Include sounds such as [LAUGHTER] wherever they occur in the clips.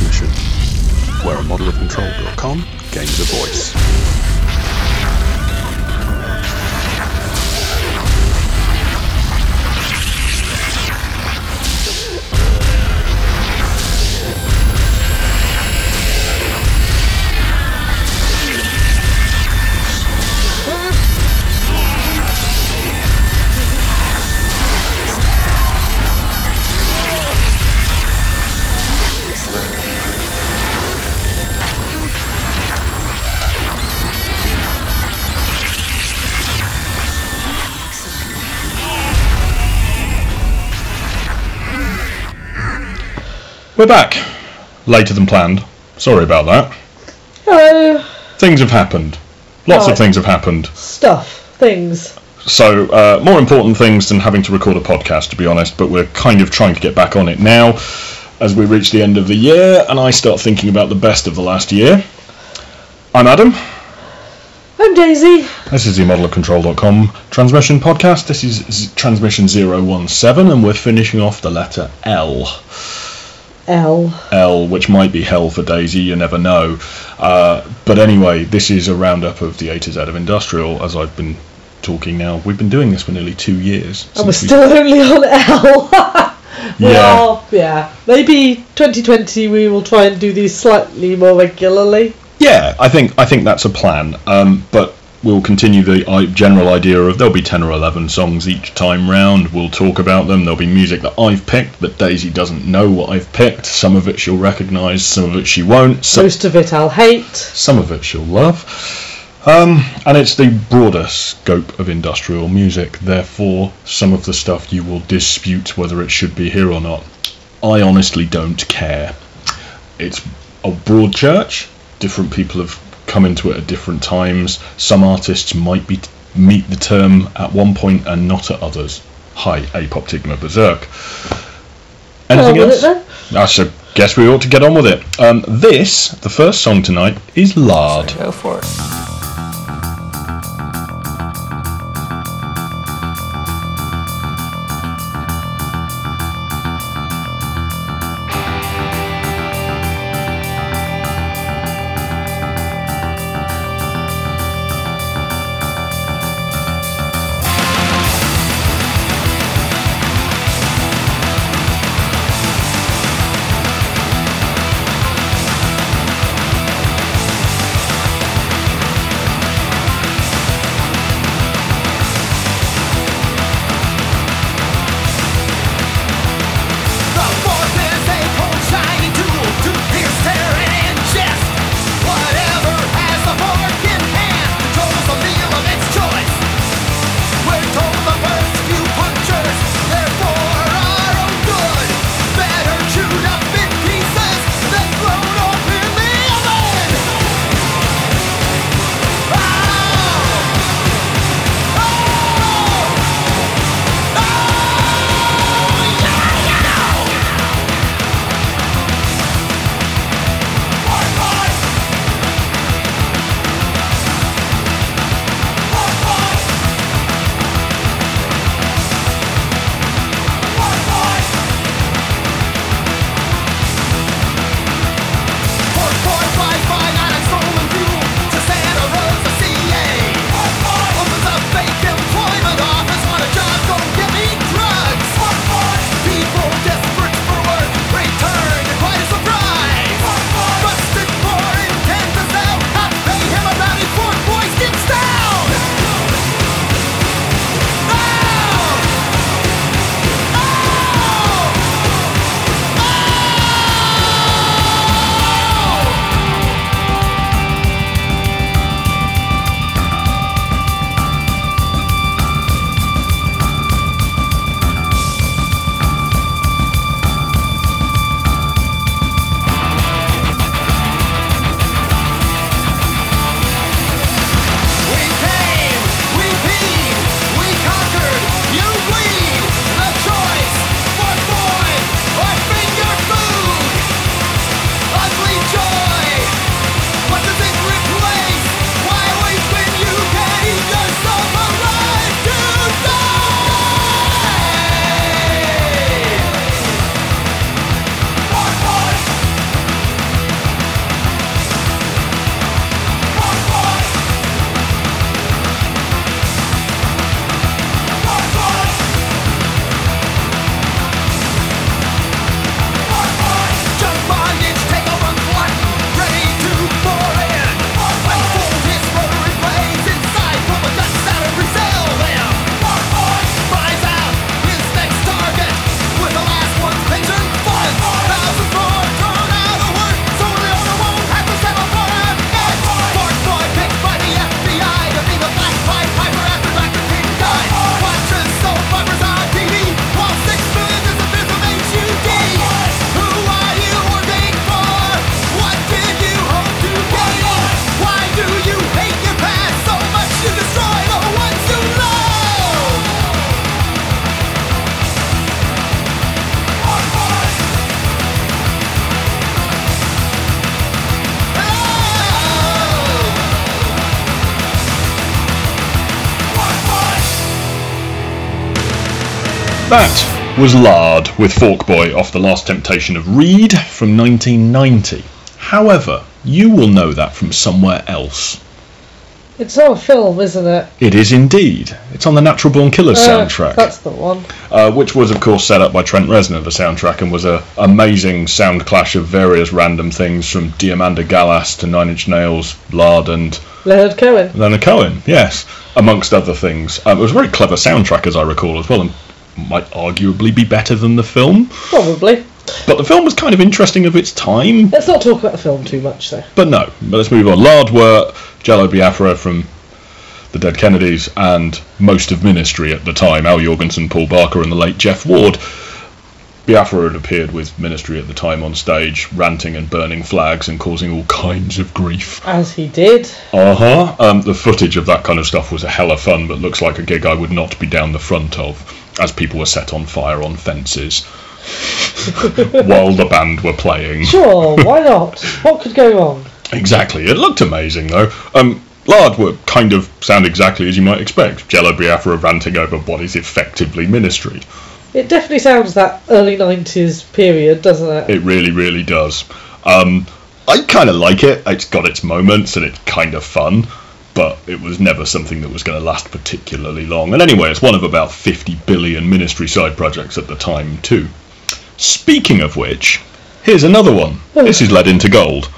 transmission, where a model of control.com gains a voice. We're back. Later than planned. Sorry about that. Hello. Things have happened. Lots Right. of things have happened. Stuff. Things. So, uh, more important things than having to record a podcast, to be honest, but we're kind of trying to get back on it now as we reach the end of the year and I start thinking about the best of the last year. I'm Adam. I'm Daisy. This is the Model of Control.com transmission podcast. This is z- transmission 017 and we're finishing off the letter L. L. L, which might be hell for Daisy, you never know. Uh, but anyway, this is a roundup of the A to Z of Industrial, as I've been talking now. We've been doing this for nearly two years. And we're since we- still only on L. [LAUGHS] we Yeah. are, yeah. Maybe 2020 we will try and do these slightly more regularly. Yeah, I think I think that's a plan. Um, but we'll continue the general idea of there'll be 10 or 11 songs each time round. We'll talk about them. There'll be music that I've picked that Daisy doesn't know what I've picked. Some of it she'll recognise, some of it she won't. Some, Most of it I'll hate. some of it she'll love. Um, and it's the broader scope of industrial music, therefore, some of the stuff you will dispute whether it should be here or not. I honestly don't care. It's a broad church, different people have come into it at different times. Some artists might be meet the term at one point and not at others. Hi, Apoptygma Berzerk. Anything Well, else? I should guess we ought to get on with it. Um, this, the first song tonight, is Lard. Go for it. That was Lard with Forkboy off The Last Temptation of Reid from 1990. However, you will know that from somewhere else. It's all a film, isn't it? It is indeed. It's on the Natural Born Killers Uh, soundtrack, That's the one. uh, which was, of course, set up by Trent Reznor, the soundtrack, and was a amazing sound clash of various random things from Diamanda Galás to Nine Inch Nails, Lard, and Leonard Cohen. Leonard Cohen, yes, amongst other things. Um, it was a very clever soundtrack, as I recall, as well, and might arguably be better than the film. Probably. But the film was kind of interesting of its time. Let's not talk about the film too much, though. But no, but let's move on. Lard were Jello Biafra from the Dead Kennedys and most of Ministry at the time, Al Jourgensen, Paul Barker, and the late Jeff Ward. Biafra had appeared with Ministry at the time on stage, ranting and burning flags and causing all kinds of grief. As he did. Uh huh. Um, the footage of that kind of stuff was a hell of fun, but looks like a gig I would not be down the front of, as people were set on fire on fences [LAUGHS] while the band were playing. Sure, why not? What could go wrong? Exactly. It looked amazing though. Um, Lard were kind of sound exactly as you might expect. Jello Biafra ranting over what is effectively ministry. It definitely sounds that early 90s period, doesn't it? It really, really does. Um, I kind of like it. It's got its moments and it's kind of fun, but it was never something that was going to last particularly long. And anyway, it's one of about 50 billion ministry side projects at the time too. Speaking of which, here's another one. Oh. This is Lead into Gold.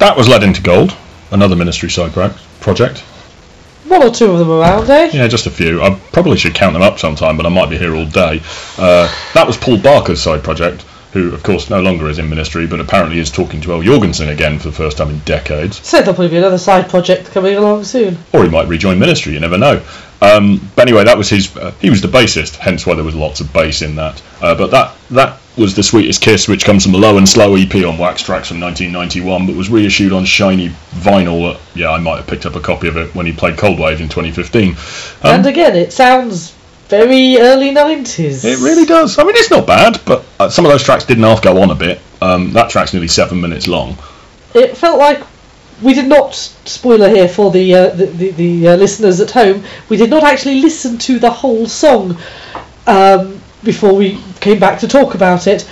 That was lead into gold, another ministry side project. One or two of them around, eh? Yeah, just a few. I probably should count them up sometime, but I might be here all day. Uh, that was Paul Barker's side project, who, of course, no longer is in ministry, but apparently is talking to El Jourgensen again for the first time in decades. So there'll probably be another side project coming along soon. Or he might rejoin ministry, you never know. Um, but anyway, that was his. Uh, he was the bassist, hence why there was lots of bass in that. Uh, but that that was the sweetest kiss, which comes from the Low and Slow EP on Wax Trax! from 1991, but was reissued on shiny vinyl. That, yeah, I might have picked up a copy of it when he played Cold Wave in 2015. Um, and again, it sounds very early 90s. It really does. I mean, it's not bad, but uh, some of those tracks didn't half go on a bit. Um, that track's nearly seven minutes long. It felt like we did not spoiler here for the uh, the, the, the uh, listeners at home. We did not actually listen to the whole song um, before we came back to talk about it.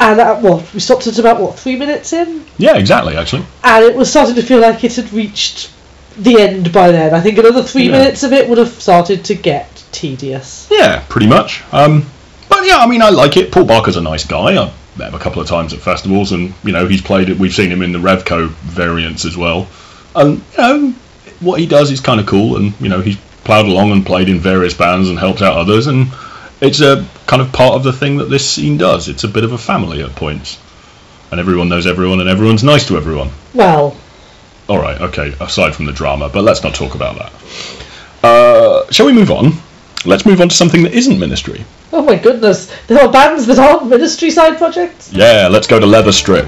And at what we stopped at about what three minutes in, Yeah, exactly. Actually, and it was starting to feel like it had reached the end by then. I think another three Yeah. minutes of it would have started to get tedious. yeah, pretty much. Um, but yeah, I mean, I like it. Paul Barker's a nice guy. I've met him a couple of times at festivals, and you know, he's played it. We've seen him in the Revco variants as well. And you know, what he does is kind of cool, and you know, he's ploughed along and played in various bands and helped out others, and it's a kind of part of the thing that this scene does. It's a bit of a family at points, and everyone knows everyone, and everyone's nice to everyone. Well, All right, okay. Aside from the drama, but let's not talk about that. Uh, shall we move on? Let's move on to something that isn't ministry. oh my goodness, there are bands that aren't ministry side projects. Yeah, let's go to Leæther Strip.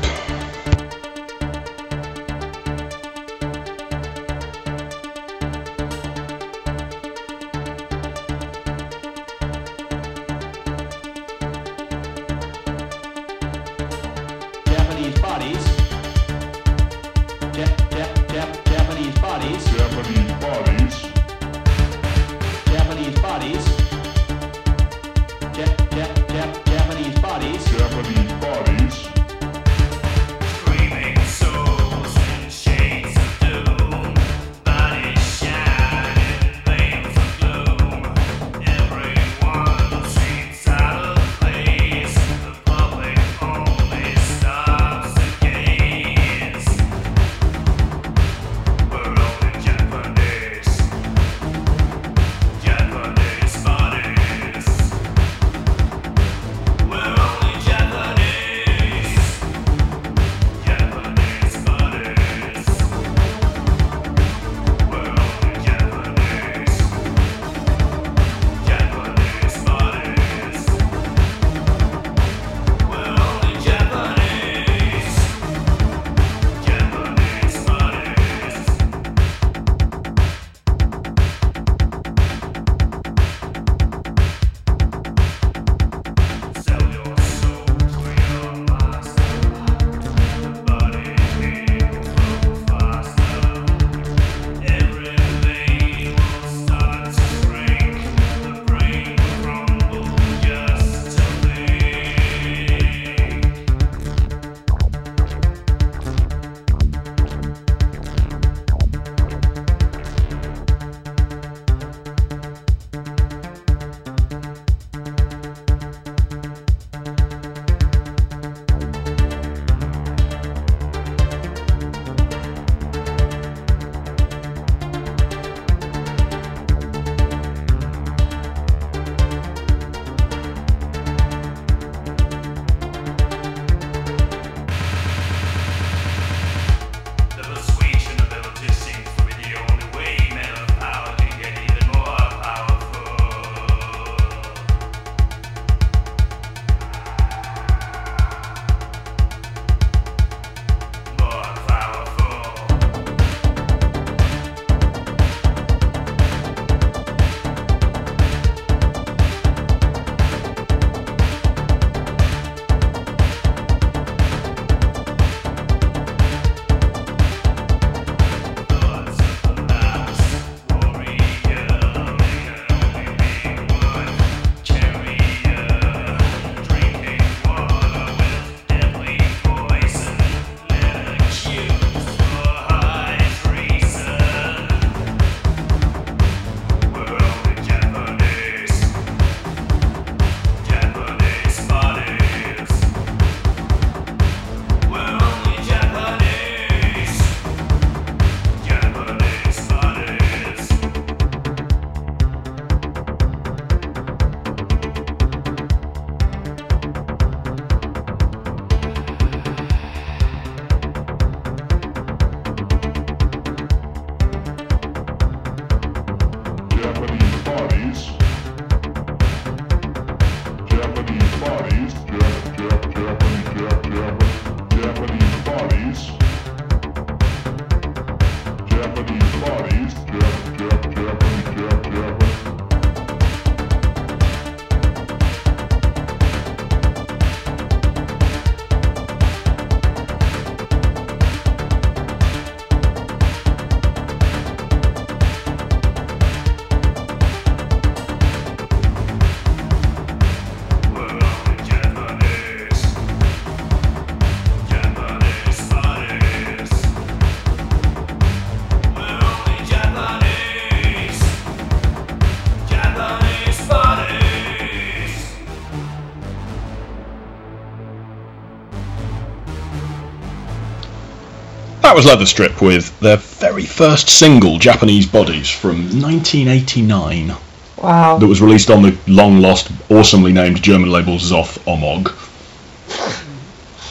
Was Leæther Strip with their very first single, Japanese Bodies, from 1989, Wow. that was released on the long lost, awesomely named German label Zoth Ommog.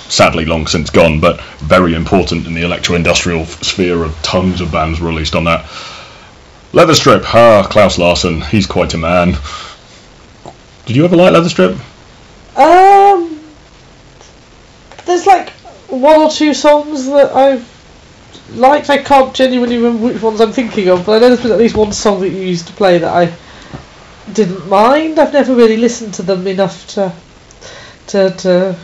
Sadly, long since gone, but very important in the electro industrial sphere of tons of bands released on that. Leæther Strip, ah, Claus Larsen, he's quite a man. Did you ever like Leather Strip? Um, there's like one or two songs that I've liked. I can't genuinely remember which ones I'm thinking of, but I know there's been at least one song that you used to play that I didn't mind. I've never really listened to them enough to to to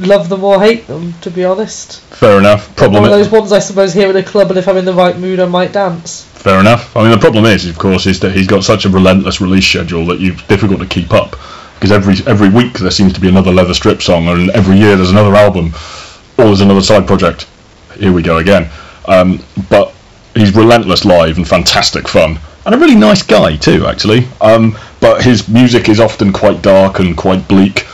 love them or hate them. To be honest, Fair enough. Problem one of those ones I suppose here in a club, and if I'm in the right mood, I might dance. Fair enough. I mean, the problem is, of course, is that he's got such a relentless release schedule that you difficult to keep up. Because every every week there seems to be another Leæther Strip song, and every year there's another album, or there's another side project. Here we go again. Um, but he's relentless live and fantastic fun, and a really nice guy too, actually. Um, but his music is often quite dark and quite bleak.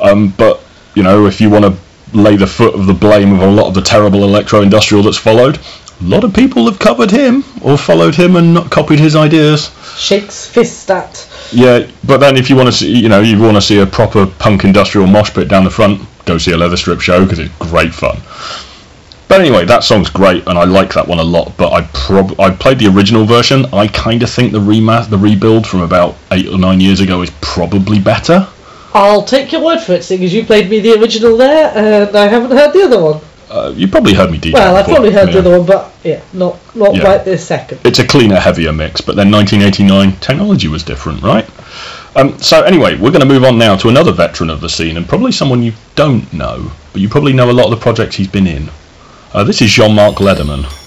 Um, but you know, if you want to lay the foot of the blame of a lot of the terrible electro-industrial that's followed, a lot of people have covered him or followed him and not copied his ideas. Shakes fist at. Yeah, but then if you want to see, you know, you want to see a proper punk industrial mosh pit down the front, go see a Leæther Strip show because it's great fun. But anyway, that song's great, and I like that one a lot. But I prob I played the original version. I kind of think the remas the rebuild from about eight or nine years ago is probably better. I'll take your word for it, seeing as you played me the original there, and I haven't heard the other one. Uh, you probably heard me DJ. Well, I've probably heard yeah. the other one, but yeah, not not Yeah. right this second. it's a cleaner, heavier mix. But then 1989, technology was different, right? Um, so anyway, we're going to move on now to another veteran of the scene, and probably someone you don't know, but you probably know a lot of the projects he's been in. Uh, this is Jean-Marc Lederman.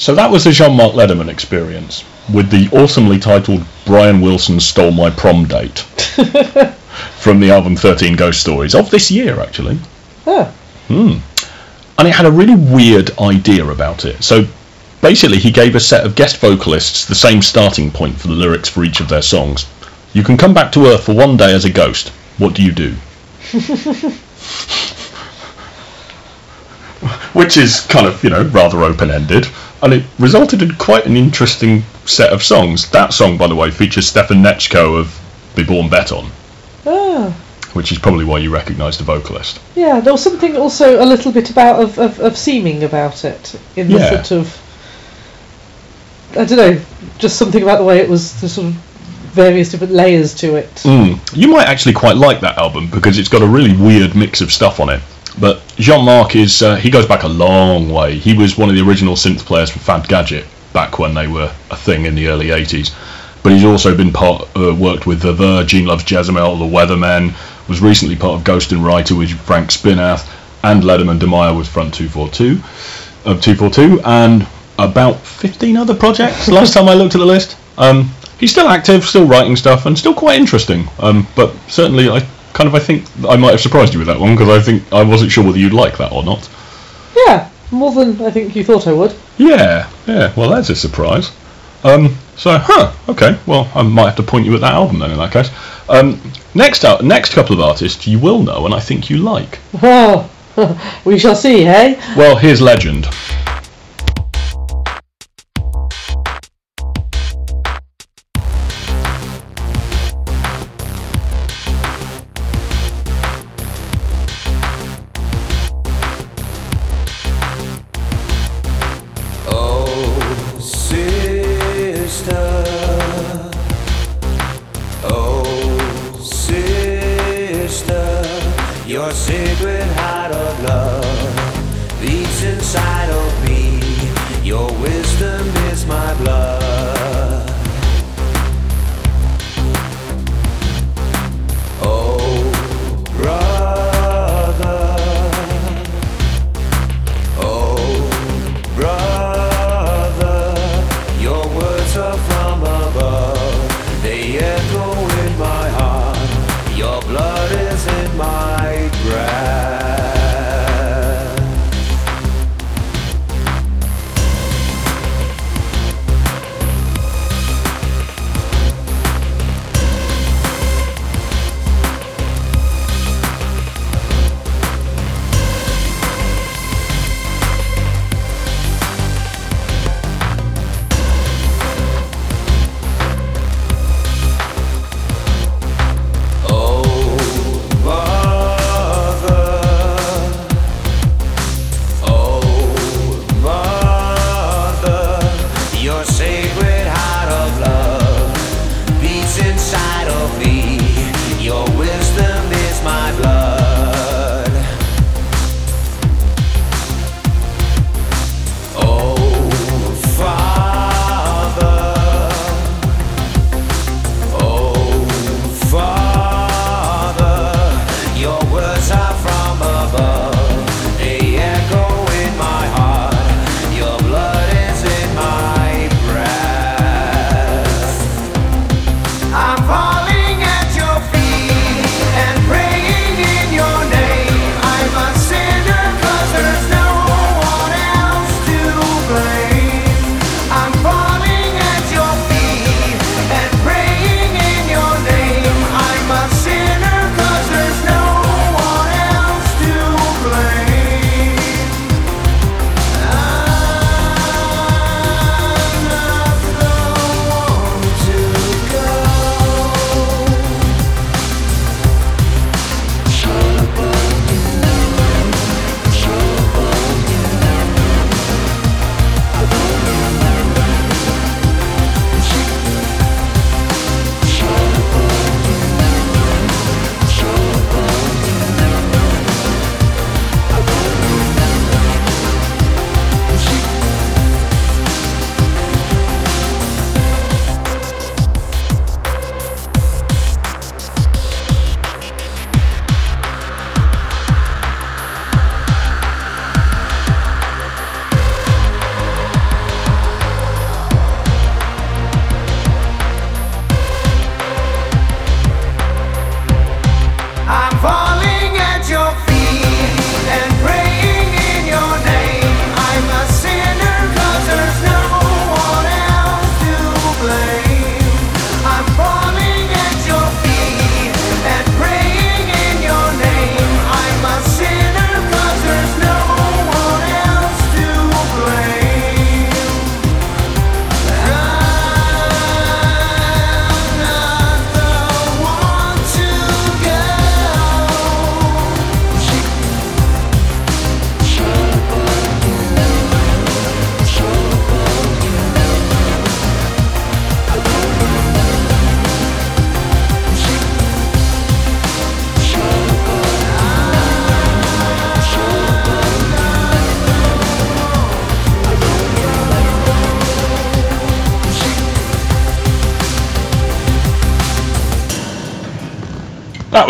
So that was the Jean-Marc Lederman experience with the awesomely titled Brian Wilson Stole My Prom Date [LAUGHS] from the album 13 Ghost Stories of this year actually. Ah, and it had a really weird idea about it. So basically, he gave a set of guest vocalists the same starting point for the lyrics for each of their songs. You can come back to Earth for one day as a ghost. What do you do? [LAUGHS] Which is kind of, you know, rather open ended. And it resulted in quite an interesting set of songs. That song, by the way, features Stefan Netschio of Beborn Beton, ah. which is probably why you recognise the vocalist. Yeah, there was something also a little bit about of, of, of seeming about it in the Yeah. sort of I don't know, just something about the way it was the sort of various different layers to it. Mm. You might actually quite like that album because it's got a really weird mix of stuff on it. But Jean-Marc is uh, he goes back a long way. He was one of the original synth players for Fad Gadget back when they were a thing in the early 80s. But he's also been part uh, worked with The Gene Loves Jezebel, The Weathermen, was recently part of Ghost and Writer with Frank Spinath and Lederman De Meyer with Front 242 of 242 and about 15 other projects [LAUGHS] last time I looked at the list. Um, he's still active, still writing stuff, and still quite interesting. Um, but certainly, I kind of I think I might have surprised you with that one because I think I wasn't sure whether you'd like that or not. Yeah, more than I think you thought I would. Yeah, yeah. Well, that's a surprise. Um, so, huh? Okay. Well, I might have to point you at that album then. In that case, um, next out, next couple of artists you will know, and I think you like. Oh, [LAUGHS] we shall see, hey? Well, here's Legend.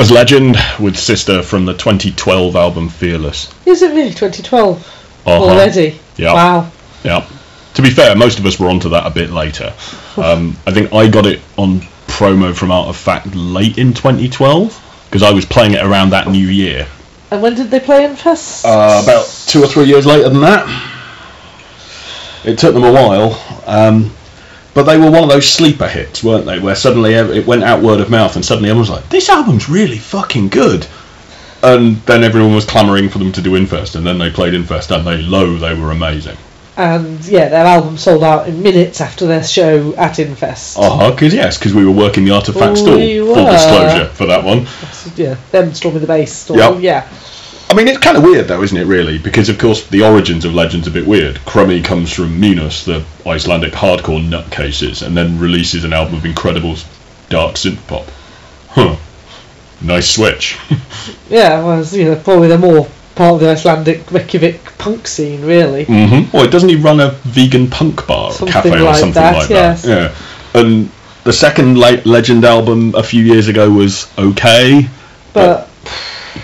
Was Legend with Sister from the 2012 album Fearless. Is it really 2012 Uh-huh. already? Yeah. Wow. Yeah. To be fair, most of us were onto that a bit later. Um, I think I got it on promo from Artoffact late in 2012 because I was playing it around that new year. And when did they play in Fest? Uh, about two or three years later than that. It took them a while, um, but they were one of those sleeper hits, weren't they? Where suddenly it went out word of mouth, and suddenly everyone was like, "This album's really fucking good." And then everyone was clamouring for them to do Infest, and then they played Infest, and they lo, they were amazing. and yeah, their album sold out in minutes after their show at Infest. Uh huh. Because yes, because we were working the Artoffact. We Full disclosure for that one. Yeah, them storming the bass. Storm, Yep. Yeah. I mean, it's kind of weird though, isn't it? Really, because of course the origins of Legend's a bit weird. Krummi comes from Mínus, the Icelandic hardcore nutcases, and then releases an album of incredible dark synth pop. Huh. Nice switch. [LAUGHS] Yeah, well, you know, probably they're more part of the Icelandic Reykjavik punk scene, really. mm-hmm. Well, it doesn't he run a vegan punk bar or Something cafe or like something that, like yes. that? Yeah. And the second Le- Legend album a few years ago was okay. But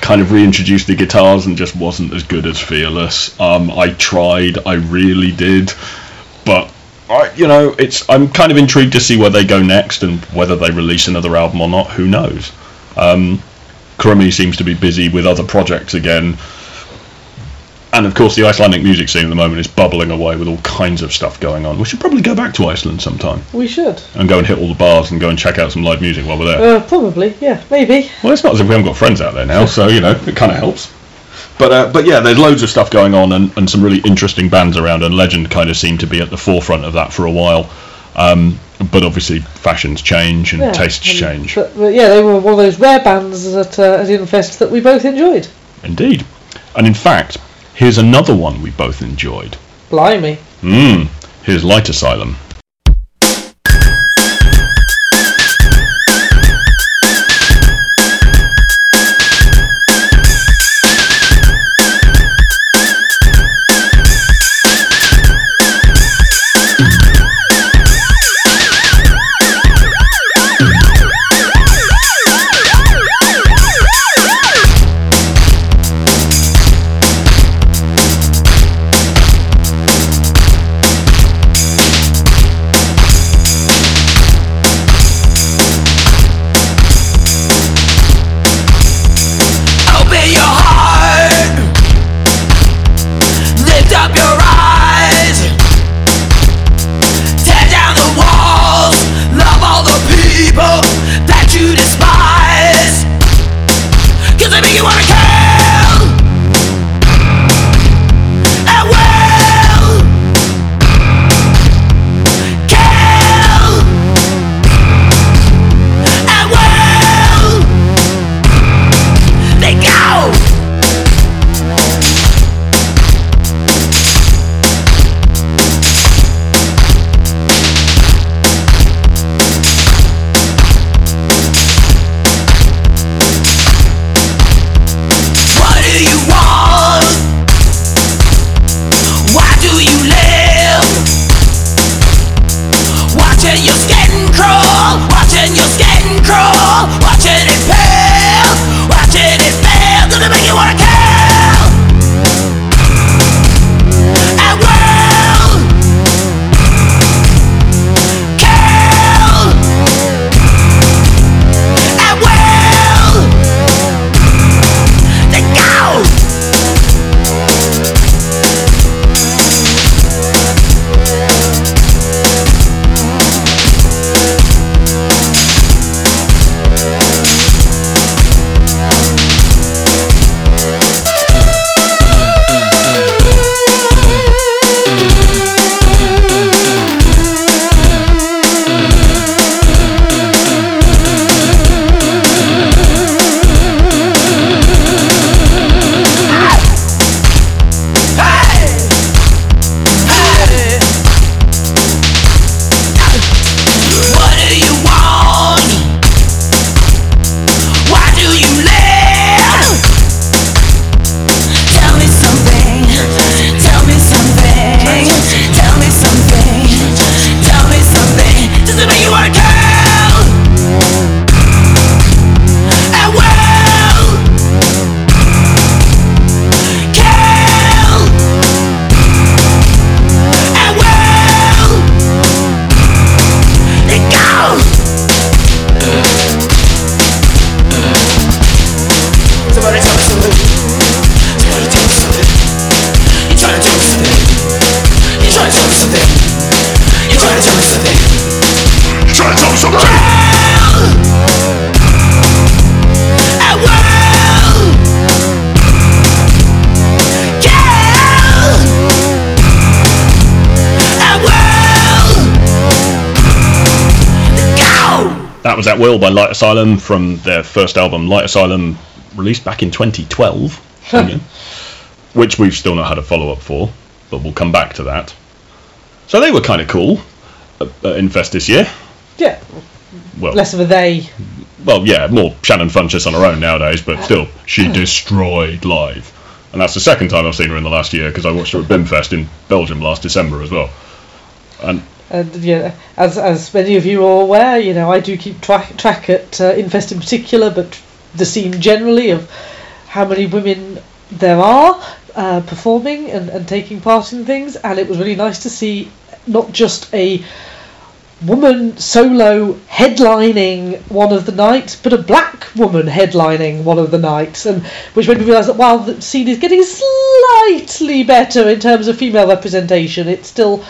kind of reintroduced the guitars and just wasn't as good as Fearless. Um, I tried, I really did, but I, you know, it's I'm kind of intrigued to see where they go next and whether they release another album or not. Who knows? Um, Krummi seems to be busy with other projects again. And of course, the Icelandic music scene at the moment is bubbling away with all kinds of stuff going on. We should probably go back to Iceland sometime we should. and go and hit all the bars and go and check out some live music while we're there. Uh, probably, yeah, maybe. Well, it's not as if we haven't got friends out there now, so you know it kind of helps. But uh, but yeah, there's loads of stuff going on and, and some really interesting bands around, and Legend kind of seemed to be at the forefront of that for a while. Um, but obviously, fashions change and Yeah, tastes and- change. But, but yeah, they were one of those rare bands at, uh, at Infest that we both enjoyed. Indeed. And in fact, here's another one we both enjoyed. Blimey. Mmm. here's Light Asylum. That was At Will by Light Asylum from their first album, Light Asylum, released back in 2012, yeah, which we've still not had a follow up for, but we'll come back to that. So they were kind of cool uh, uh, at, at Infest this year. Yeah, Well, less of a they. well, yeah, more Shannon Funchess on her own nowadays, but still, she destroyed live. And that's the second time I've seen her in the last year because I watched her at Bimfest in Belgium last December as well. And And yeah, as as many of you are aware, you know I do keep track track at uh, Infest in particular, but the scene generally of how many women there are uh, performing and, and taking part in things, and it was really nice to see not just a woman solo headlining one of the nights, but a black woman headlining one of the nights, and which made me realise that while the scene is getting slightly better in terms of female representation, it's still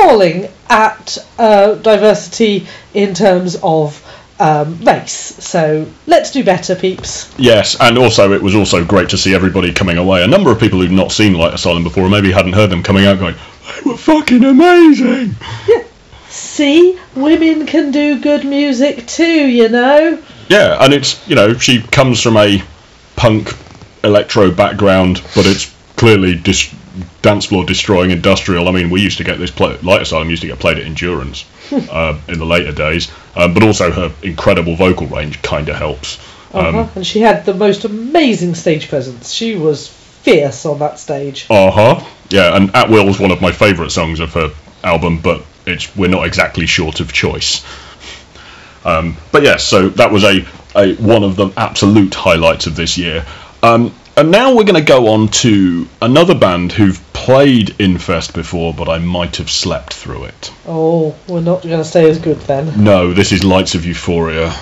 appalling at uh, diversity in terms of um, race. So let's do better, peeps. yes, and also it was also great to see everybody coming away. A number of people who'd not seen Light Asylum before, or maybe hadn't heard them coming out going, they were fucking amazing! See, women can do good music too, you know. Yeah, and it's, you know, she comes from a punk electro background, but it's clearly dis- dance floor destroying industrial. I mean, we used to get this play- Light Asylum used to get played at Endurance [LAUGHS] uh, in the later days, um, but also her incredible vocal range kind of helps. Uh-huh. and she had the most amazing stage presence. She was fierce on that stage. Uh huh. Yeah, and At Will's one of my favourite songs of her album, but it's we're not exactly short of choice. Um, but yes, so that was a, a one of the absolute highlights of this year. Um, and now we're going to go on to another band who've played Infest before, but I might have slept through it. Oh, we're not going to stay as good then. No, this is Lights of Euphoria.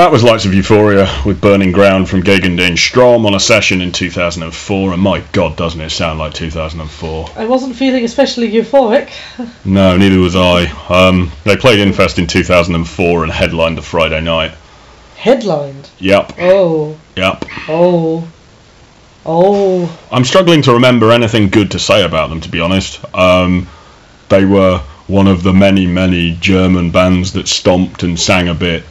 That was Lights of Euphoria with Burning Ground from Gegen den Strom on a session in 2004, and my god, doesn't it sound like 2004? I wasn't feeling especially euphoric. [LAUGHS] No, neither was I. Um, they played Infest in 2004 and headlined the Friday night. Headlined. Yep, Oh, yep. oh, oh. I'm struggling to remember anything good to say about them, to be honest. Um, they were one of the many, many German bands that stomped and sang a bit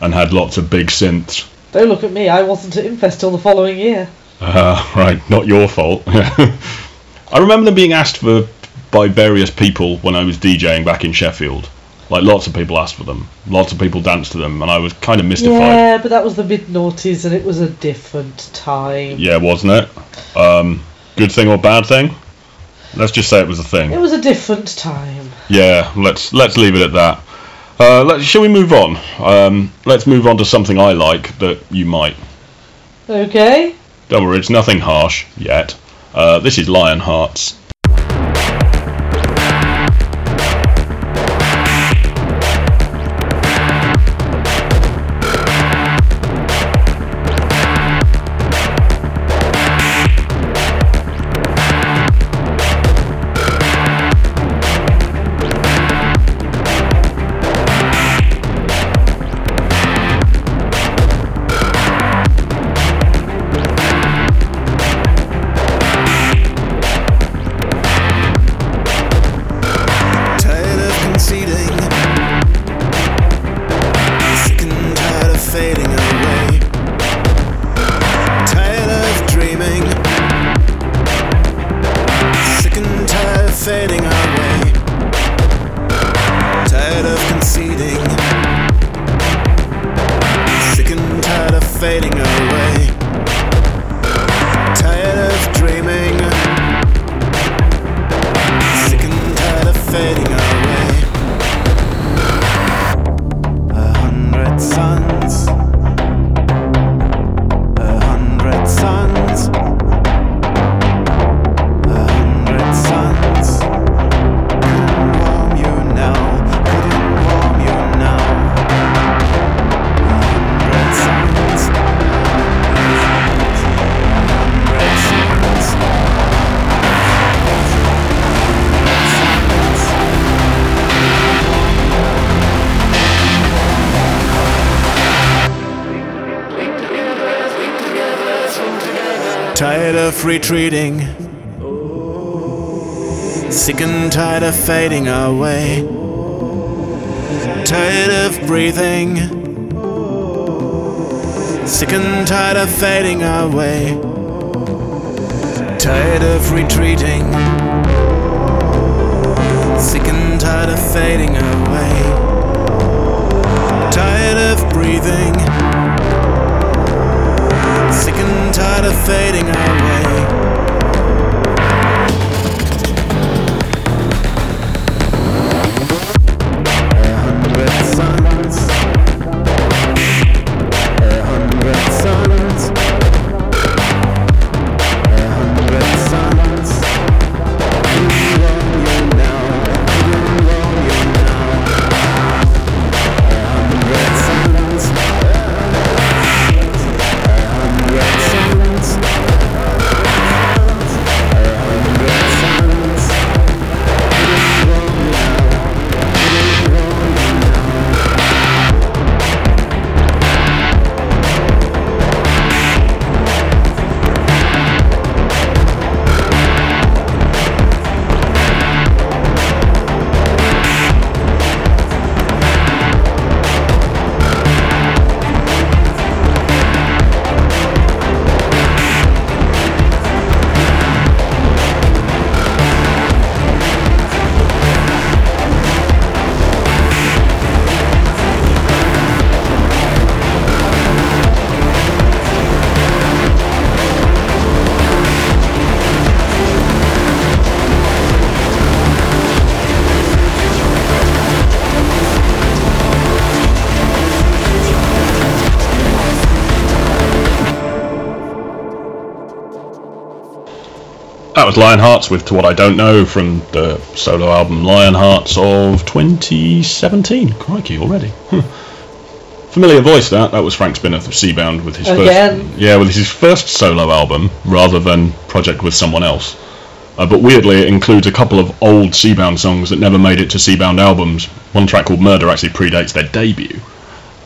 and had lots of big synths. Don't look at me. I wasn't at Infest till the following year. Uh, right, not your fault. [LAUGHS] I remember them being asked for by various people when I was DJing back in Sheffield. Like lots of people asked for them, lots of people danced to them, and I was kind of mystified. Yeah, but that was the mid noughties and it was a different time. Yeah, wasn't it? Um, good thing or bad thing? Let's just say it was a thing. It was a different time. Yeah, let's let's leave it at that. Uh, let, shall we move on? Um, let's move on to something I like that you might. Okay? Don't worry, it's nothing harsh yet. Uh, this is Lionhearts. Tired of retreating, sick and tired of fading away. Tired of breathing, sick and tired of fading away. Tired of retreating, sick and tired of fading away. Tired of breathing. Tired of fading away. Was Lionhearts with To What I Don't Know from the solo album Lionhearts of 2017. Crikey, already. [LAUGHS] Familiar voice that. That was Frank Spinath of Seabound with his Again. first Yeah, with his first solo album rather than project with someone else. Uh, but weirdly, it includes a couple of old Seabound songs that never made it to Seabound albums. One track called Murder actually predates their debut.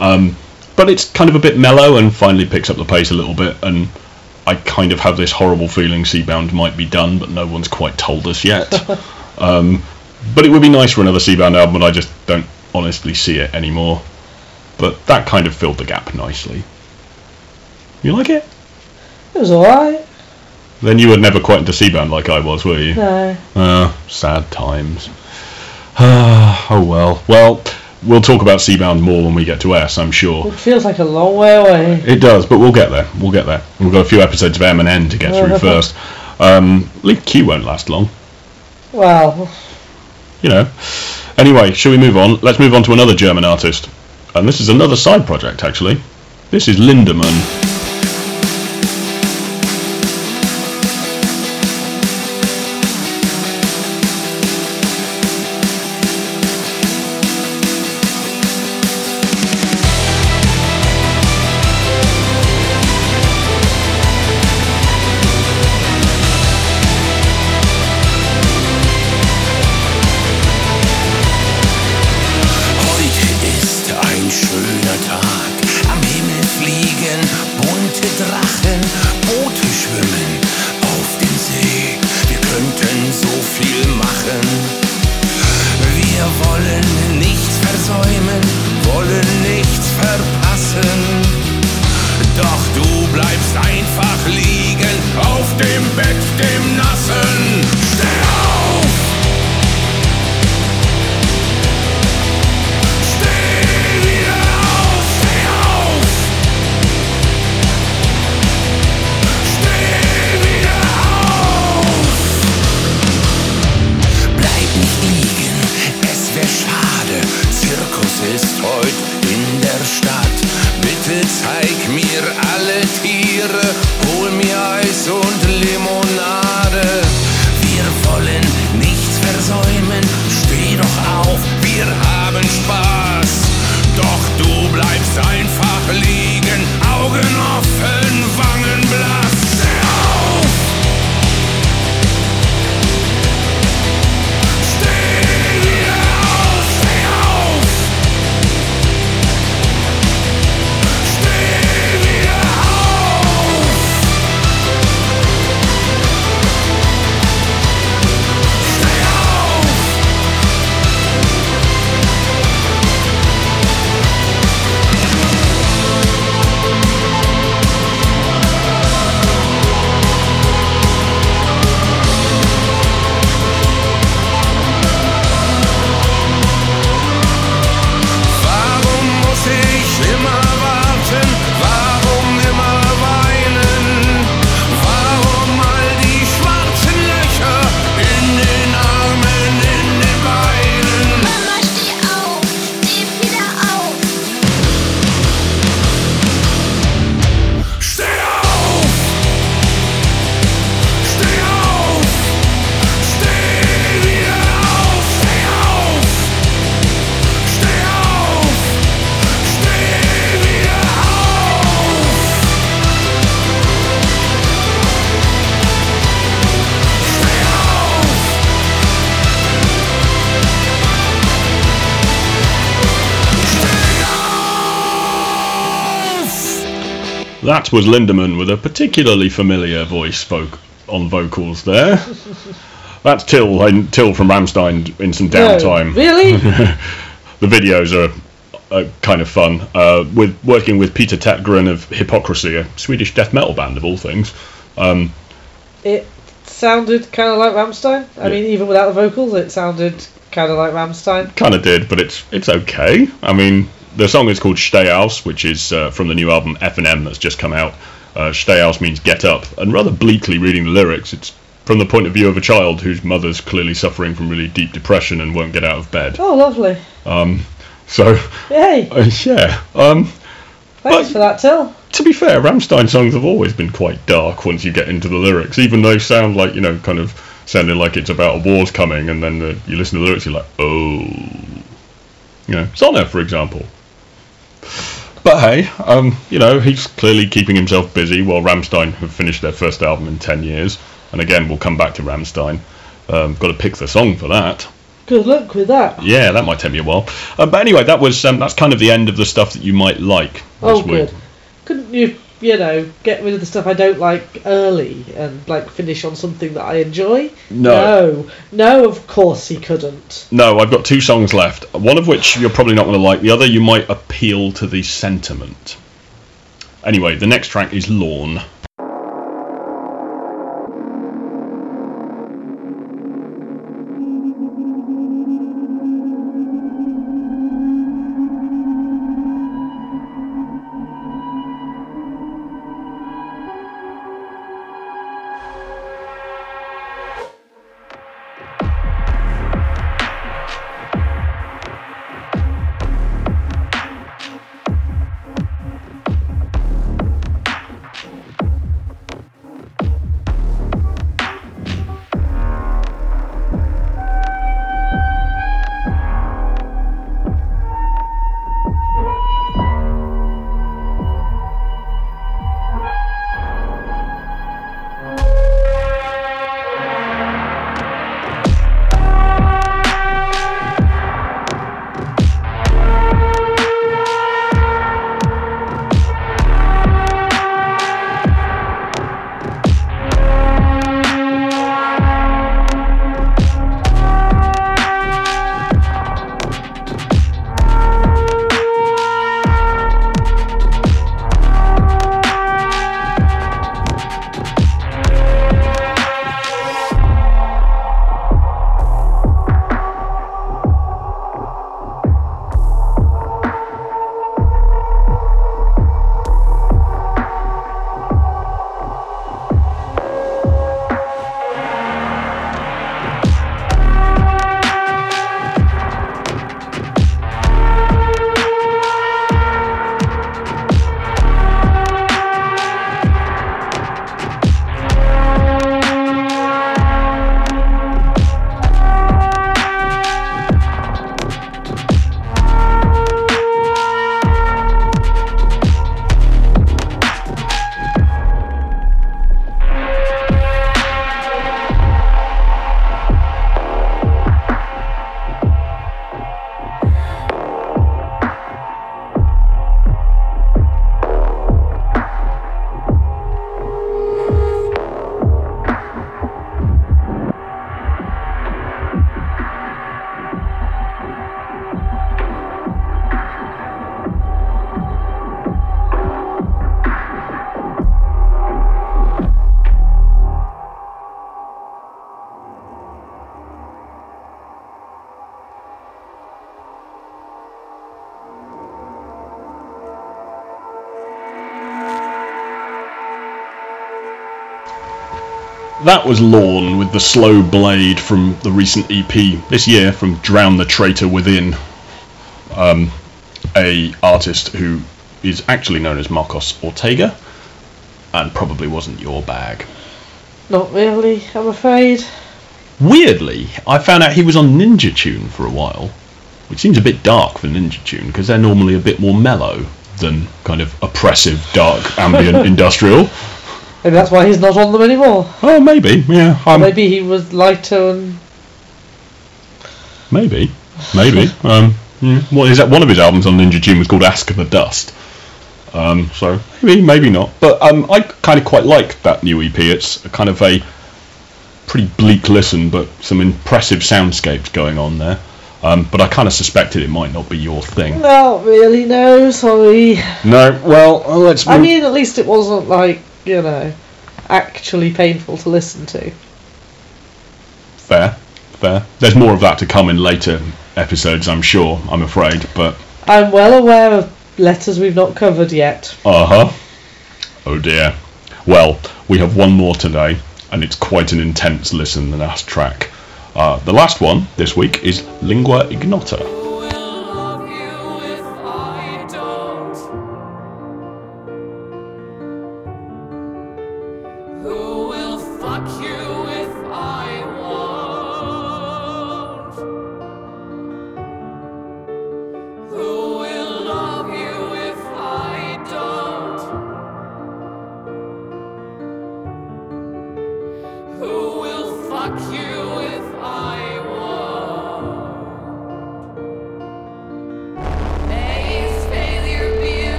Um, but it's kind of a bit mellow and finally picks up the pace a little bit. And I kind of have this horrible feeling Seabound might be done, but no one's quite told us yet. [LAUGHS] um, but it would be nice for another Seabound album, and I just don't honestly see it anymore. But that kind of filled the gap nicely. You like it? It was alright. Then you were never quite into Seabound like I was, were you? No. Ah, sad times. [SIGHS] Oh well. Well, we'll talk about Seabound more when we get to S, I'm sure. It feels like a long way away. It does, but we'll get there. We'll get there. We've got a few episodes of M and N to get through [LAUGHS] first. Um, Link Q won't last long, Well, you know. Anyway, shall we move on? Let's move on to another German artist, and this is another side project actually. This is Lindemann. That was Lindemann with a particularly familiar voice folk on vocals there. That's Till Till from Rammstein in some no. downtime. Really? [LAUGHS] the videos are, are kind of fun. Uh, with working with Peter Tägtgren of Hypocrisy, a Swedish death metal band of all things. Um, it sounded kind of like Rammstein. I Yeah. mean, even without the vocals, it sounded kind of like Rammstein. kind of did, but it's it's okay. I mean, the song is called Steh auf, which is uh, from the new album F and M that's just come out. Uh, Steh auf means get up, and rather bleakly reading the lyrics, it's from the point of view of a child whose mother's clearly suffering from really deep depression and won't get out of bed. Oh, lovely. So, Yay. [LAUGHS] uh, yeah. Um, Thanks But- for that, Till. to be fair, Rammstein songs have always been quite dark once you get into the lyrics, even though they sound like, you know, kind of sounding like it's about a war's coming, and then the, you listen to the lyrics, you're like, oh. You know, Sonne, for example. But hey, um, you know, he's clearly keeping himself busy while Rammstein have finished their first album in 10 years. And again, we'll come back to Rammstein. Um, got to pick the song for that. Good luck with that. Yeah, that might take me a while. Uh, but anyway, that was um, that's kind of the end of the stuff that you might like this Oh, week. good. Couldn't you, you know, get rid of the stuff I don't like early and like finish on something that I enjoy? No. No, no, of course he couldn't. No, I've got two songs left. One of which you're probably not going to like. The other you might appeal to the sentiment. Anyway, the next track is Lorn. That was Lorn with the slow blade from the recent EP this year from Drown the Traitor Within, um, a artist who is actually known as Marcos Ortega, and probably wasn't your bag. Not really, I'm afraid. Weirdly, I found out he was on Ninja Tune for a while, which seems a bit dark for Ninja Tune because they're normally a bit more mellow than kind of oppressive, dark, ambient [LAUGHS] industrial. Maybe that's why he's not on them anymore. Oh, maybe, yeah, Maybe he was lighter and maybe, maybe. Um, yeah. Well, is that one of his albums on Ninja Tune was called Ask of the Dust. Um, so maybe, maybe not. But um, I kind of quite like that new EP. It's a kind of a pretty bleak listen, but some impressive soundscapes going on there. Um, but I kind of suspected it might not be your thing. not really. No, sorry. No, well, let's. I mean, at least it wasn't like you know, actually painful to listen to. fair, fair. There's more of that to come in later episodes, I'm sure. I'm afraid, but I'm well aware of letters we've not covered yet. uh huh. Oh dear. Well, we have one more today, and it's quite an intense listen. The last track. Uh, the last one this week is Lingua Ignota.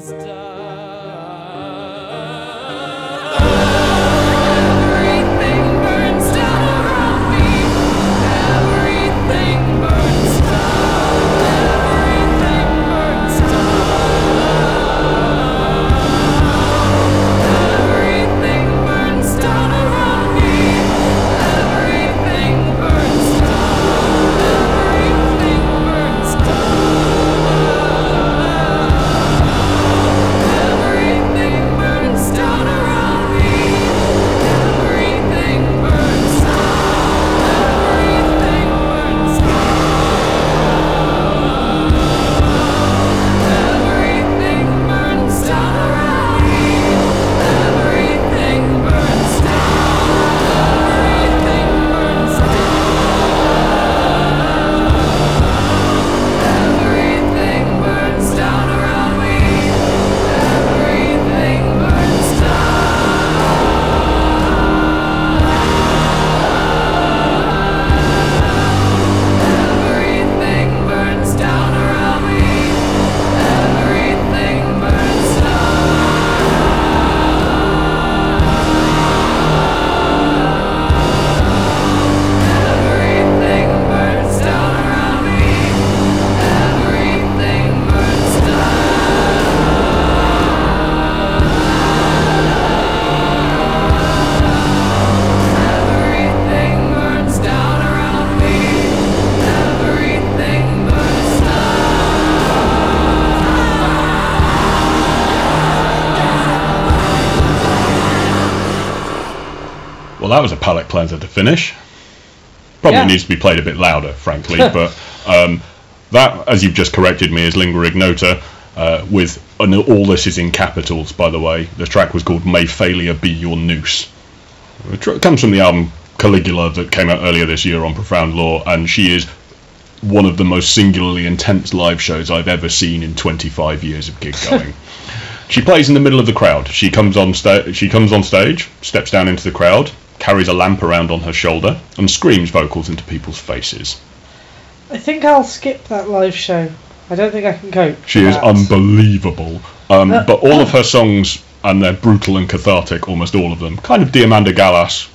Everything palate cleanser to finish. Probably Yeah. needs to be played a bit louder, frankly, [LAUGHS] but um, that, as you've just corrected me, is Lingua Ignota. Uh, with and all this is in capitals, by the way. The track was called "May Failure Be Your Noose." It comes from the album Caligula that came out earlier this year on Profound Lore, and she is one of the most singularly intense live shows I've ever seen in 25 years of gig going. [LAUGHS] She plays in the middle of the crowd. She comes on sta- she comes on stage, steps down into the crowd, carries a lamp around on her shoulder, and screams vocals into people's faces. I think I'll skip that live show. I don't think I can cope. She is that. unbelievable. Um, Uh, but all of her songs, and they're brutal and cathartic, almost all of them, kind of Diamanda Galás,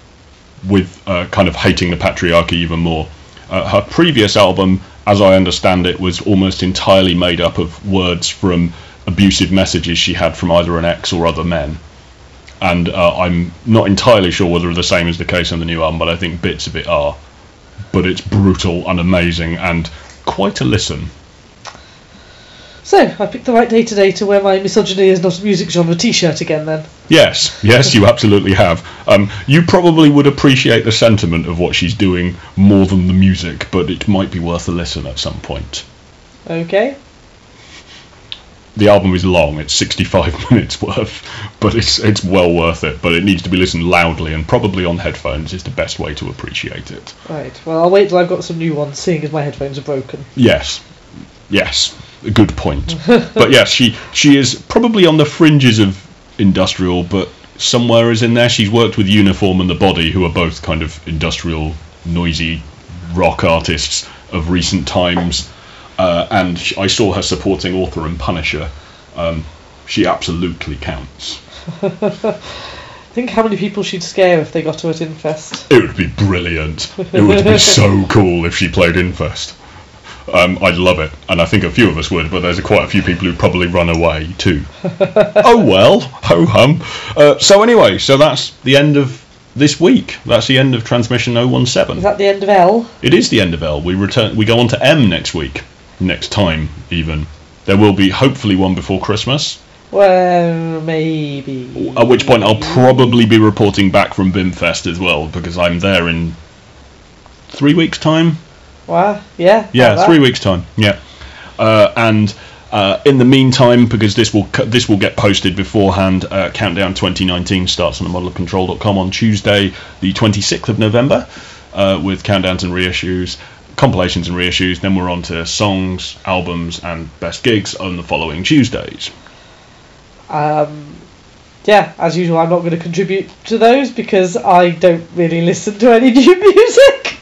with uh, kind of hating the patriarchy even more. Uh, her previous album, as I understand it, was almost entirely made up of words from abusive messages she had from either an ex or other men. And uh, I'm not entirely sure whether the same is the case on the new album, but I think bits of it are. But it's brutal and amazing and quite a listen. So, I picked the right day today to wear my misogyny is not a music genre t shirt again then. Yes, yes, you absolutely have. Um, you probably would appreciate the sentiment of what she's doing more than the music, but it might be worth a listen at some point. Okay. The album is long; it's 65 [LAUGHS] minutes worth, but it's it's well worth it. But it needs to be listened loudly and probably on headphones is the best way to appreciate it. Right. Well, I'll wait till I've got some new ones, seeing as my headphones are broken. Yes, yes, a good point. [LAUGHS] but yes, she she is probably on the fringes of industrial, but somewhere is in there. She's worked with Uniform and the Body, who are both kind of industrial, noisy rock artists of recent times. Uh, and sh- I saw her supporting Author and Punisher. Um, she absolutely counts. [LAUGHS] Think how many people she'd scare if they got her at Infest. It would be brilliant. It would be [LAUGHS] so cool if she played Infest. Um, I'd love it, and I think a few of us would, but there's quite a few people who'd probably run away too. [LAUGHS] oh well, ho hum. Uh, so anyway, so that's the end of this week. That's the end of transmission 017. Is that the end of L? It is the end of L. We return. We go on to M next week, next time even. There will be hopefully one before Christmas. Well, maybe. At which point I'll probably be reporting back from Bimfest as well because I'm there in three weeks' time. Wow. Yeah. Yeah, like that. three weeks' time. Yeah, uh, and uh, in the meantime, because this will this will get posted beforehand, uh, Countdown 2019 starts on the modelofcontrol.com on Tuesday, the 26th of November, uh, with countdowns and reissues, compilations and reissues. Then we're on to songs, albums, and best gigs on the following Tuesdays. Um, yeah, as usual, I'm not going to contribute to those because I don't really listen to any [LAUGHS] new music.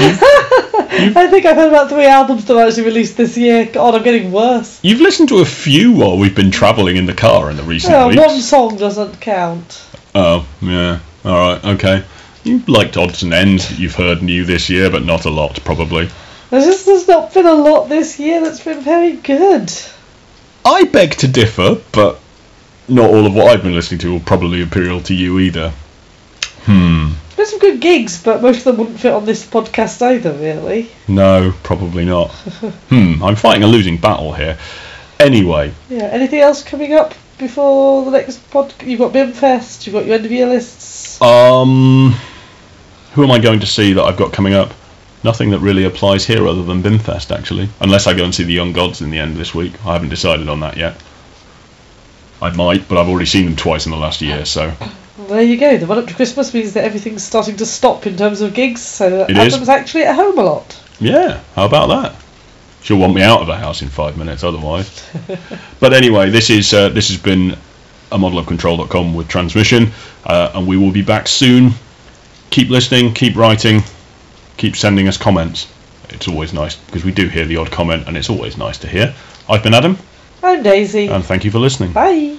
[LAUGHS] I think I've had about three albums that I actually released this year. God, I'm getting worse. You've listened to a few while we've been travelling in the car in the recent Oh, weeks. one song doesn't count. Oh, yeah. All right, okay. You liked odds and ends that you've heard new this year, but not a lot, probably. There's just there's not been a lot this year that's been very good. I beg to differ, but not all of what I've been listening to will probably appeal to you either. Hmm. There's some good gigs, but most of them wouldn't fit on this podcast either, really. No, probably not. [LAUGHS] hmm. I'm fighting a losing battle here. Anyway, Yeah. Anything else coming up before the next pod? You've got Bimfest. You've got your end of year lists. Um, who am I going to see that I've got coming up? Nothing that really applies here other than Bimfest, actually. Unless I go and see the Young Gods in the end of this week. I haven't decided on that yet. I might, but I've already seen them twice in the last year, so there you go. The run up to Christmas means that everything's starting to stop in terms of gigs, so It is. Adam's actually at home a lot. Yeah, how about that? She'll want me out of the house in five minutes otherwise. [LAUGHS] but anyway, this is uh, this has been a model of control.com with transmission, uh, and we will be back soon. Keep listening, keep writing, keep sending us comments. It's always nice because we do hear the odd comment, and it's always nice to hear. I've been Adam, I'm Daisy. and thank you for listening. Bye.